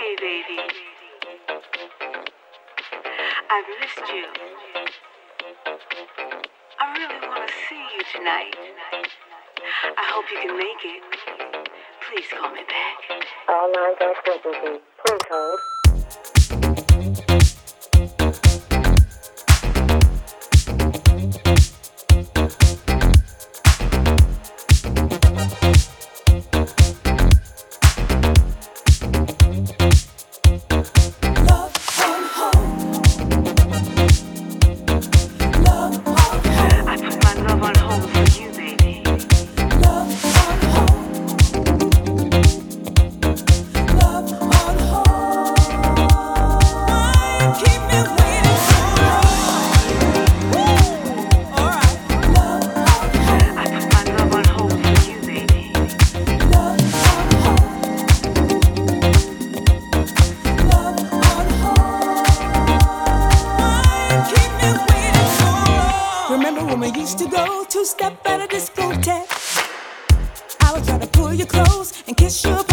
Hey, baby. I've missed you. I really want to see you tonight. I hope you can make it. Please call me back. All lines are busy. Please hold. to go two step at a discotheque. I was trying to pull you close and kiss your.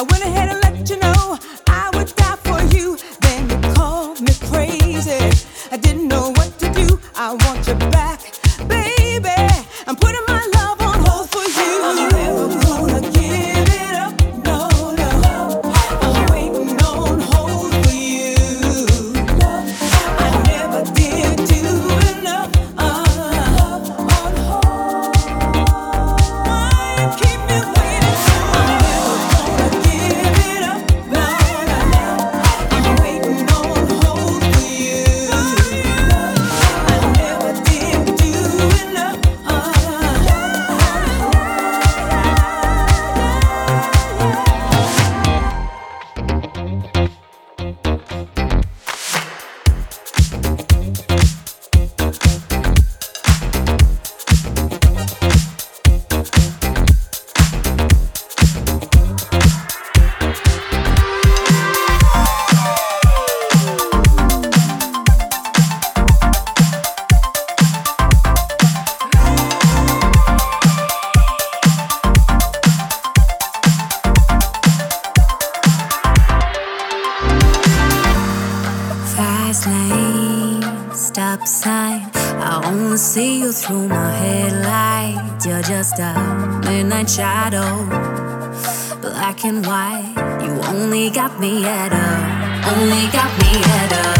I went ahead and let you know. black and white. You only got me at a, only got me at a.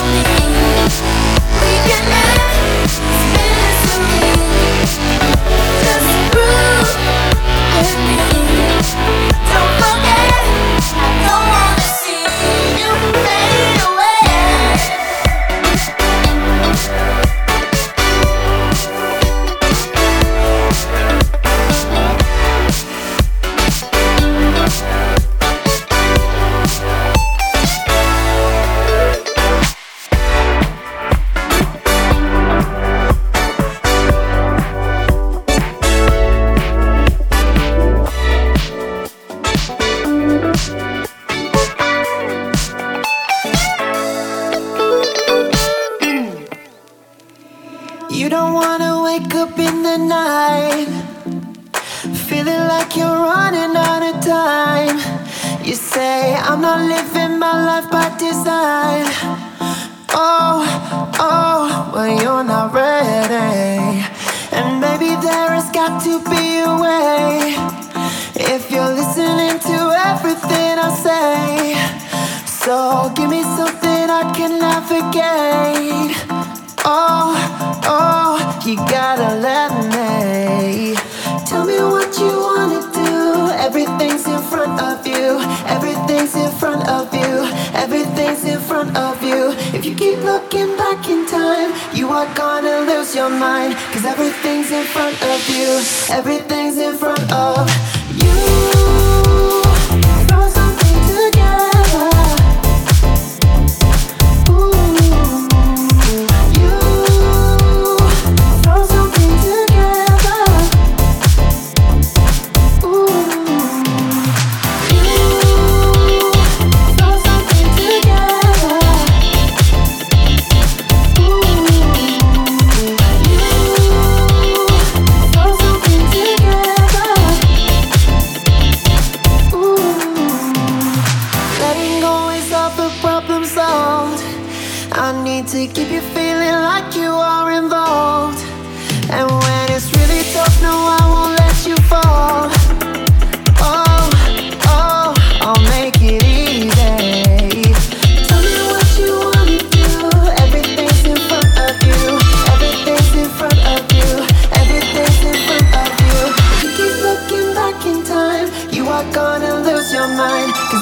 We can spend so you gotta let me. Tell me what you wanna do. Everything's in front of you. Everything's in front of you. Everything's in front of you. If you keep looking back in time, you are gonna lose your mind. Cause everything's in front of you. Everything's in front of you. I need to keep you feeling like you are involved. And when it's really tough, no, I won't let you fall. Oh, oh, I'll make it easy. Tell me what you wanna do. Everything's in front of you. Everything's in front of you. Everything's in front of you. You keep looking back in time, you are gonna lose your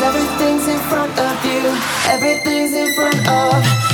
everything's in front of you. Everything's in front of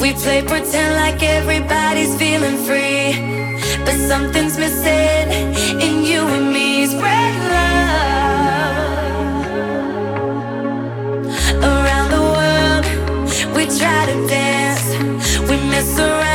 We play pretend like everybody's feeling free, but something's missing in you and me's red love. Around the world, we try to dance, we mess around.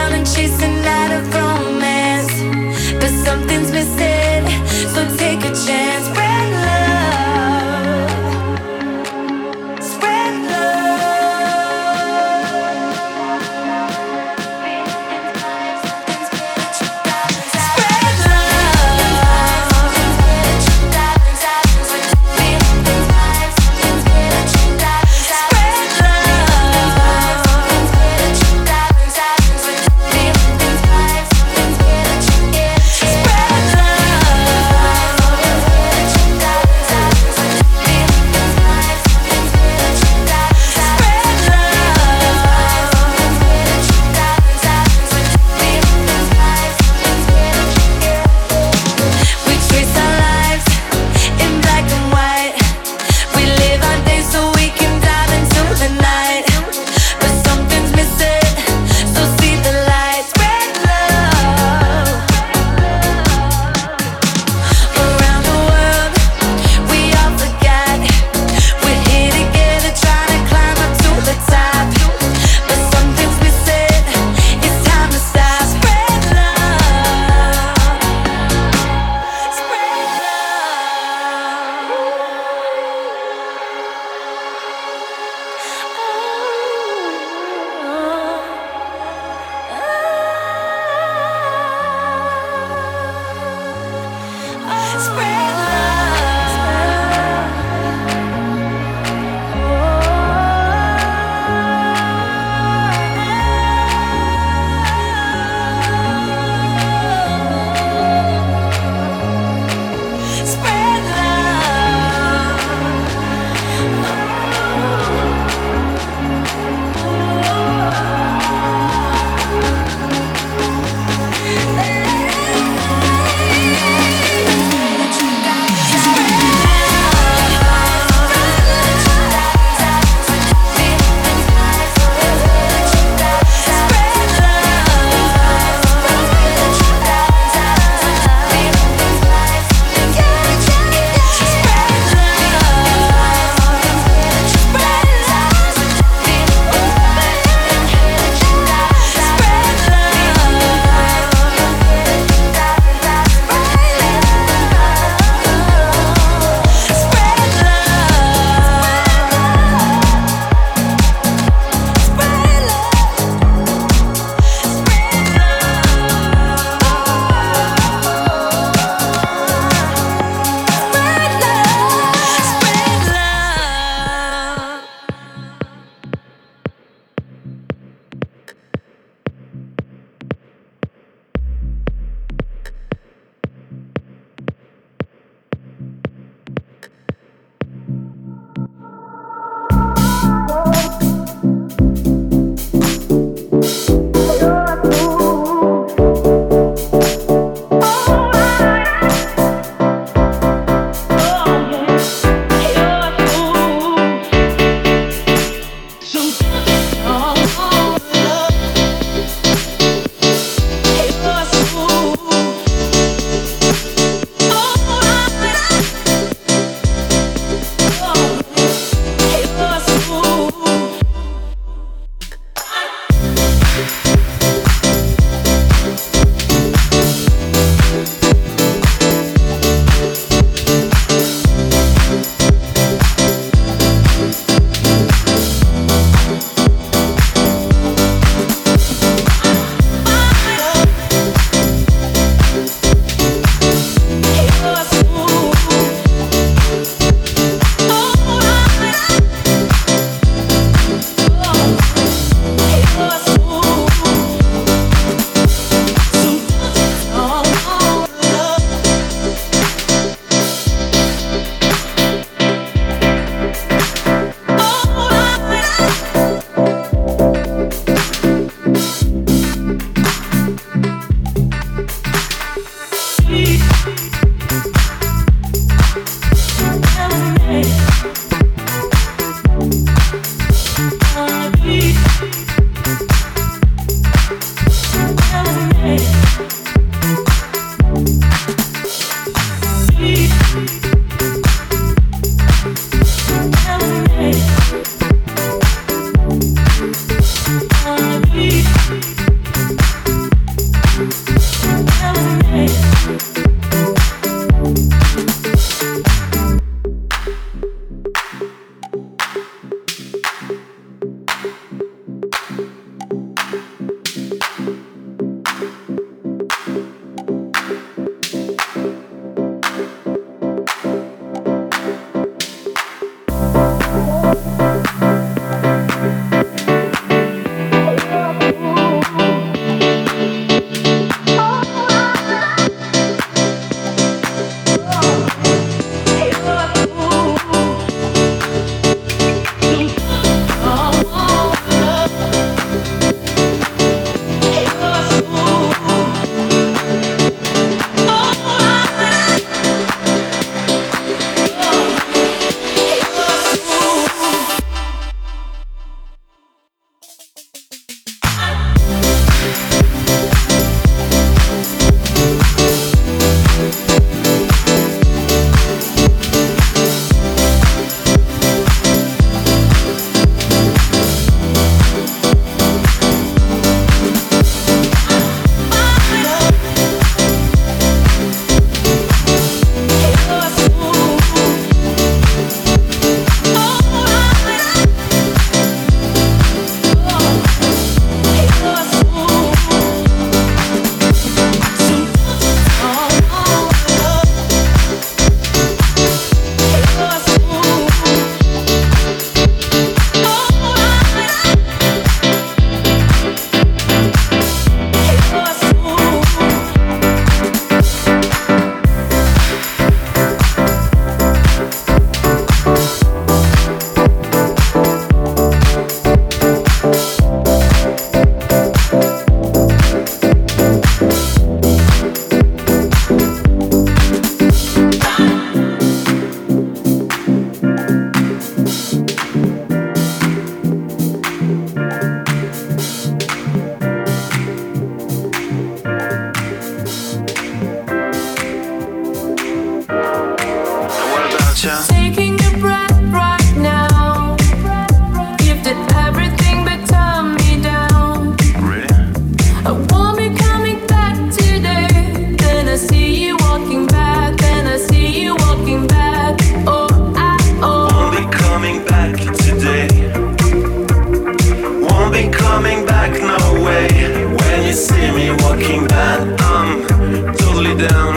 To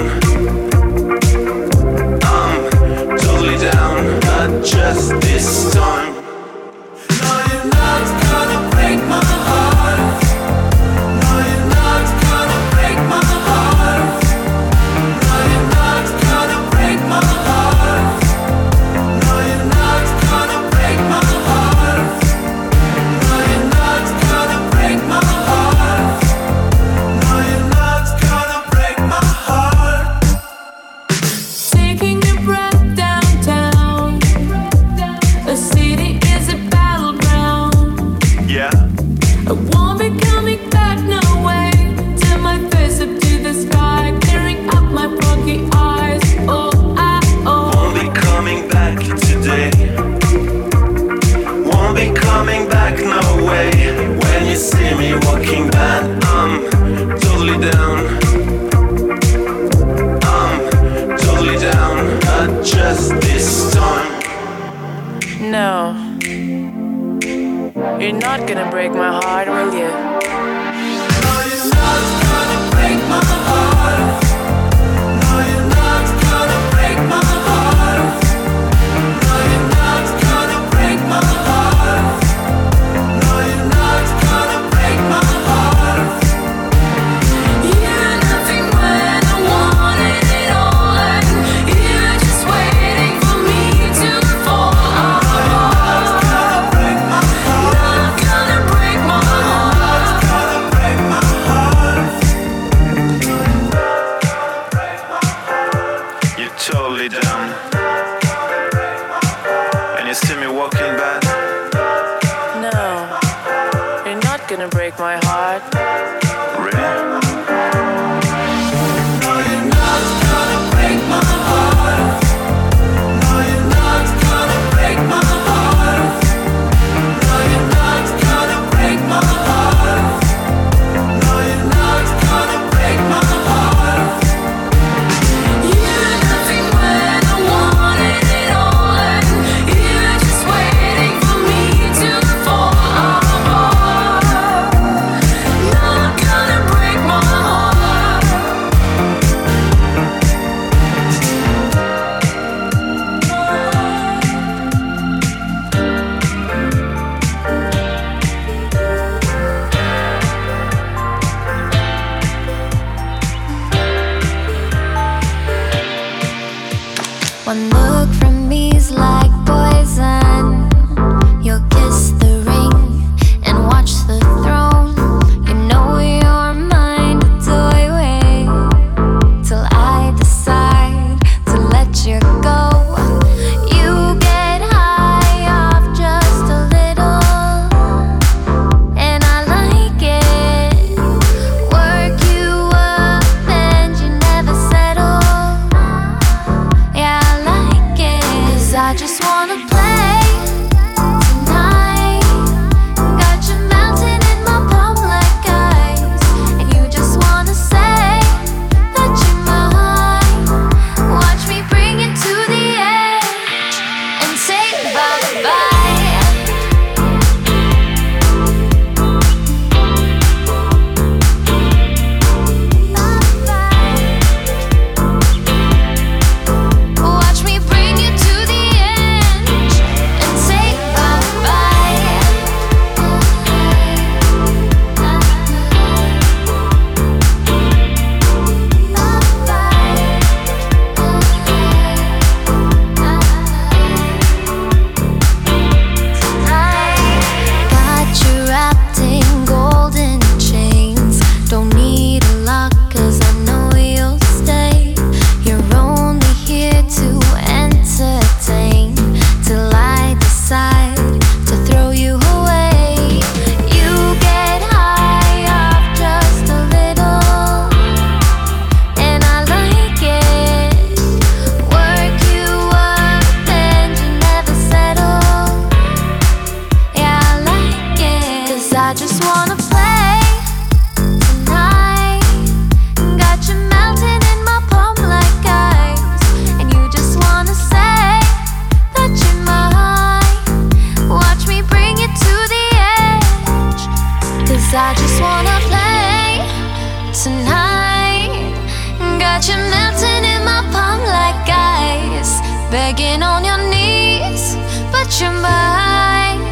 Your mind.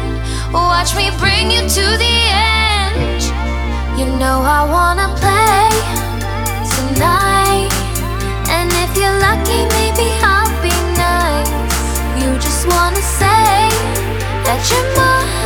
Watch me bring you to the end. You know I wanna play tonight. And if you're lucky, maybe I'll be nice. You just wanna say that you're mine.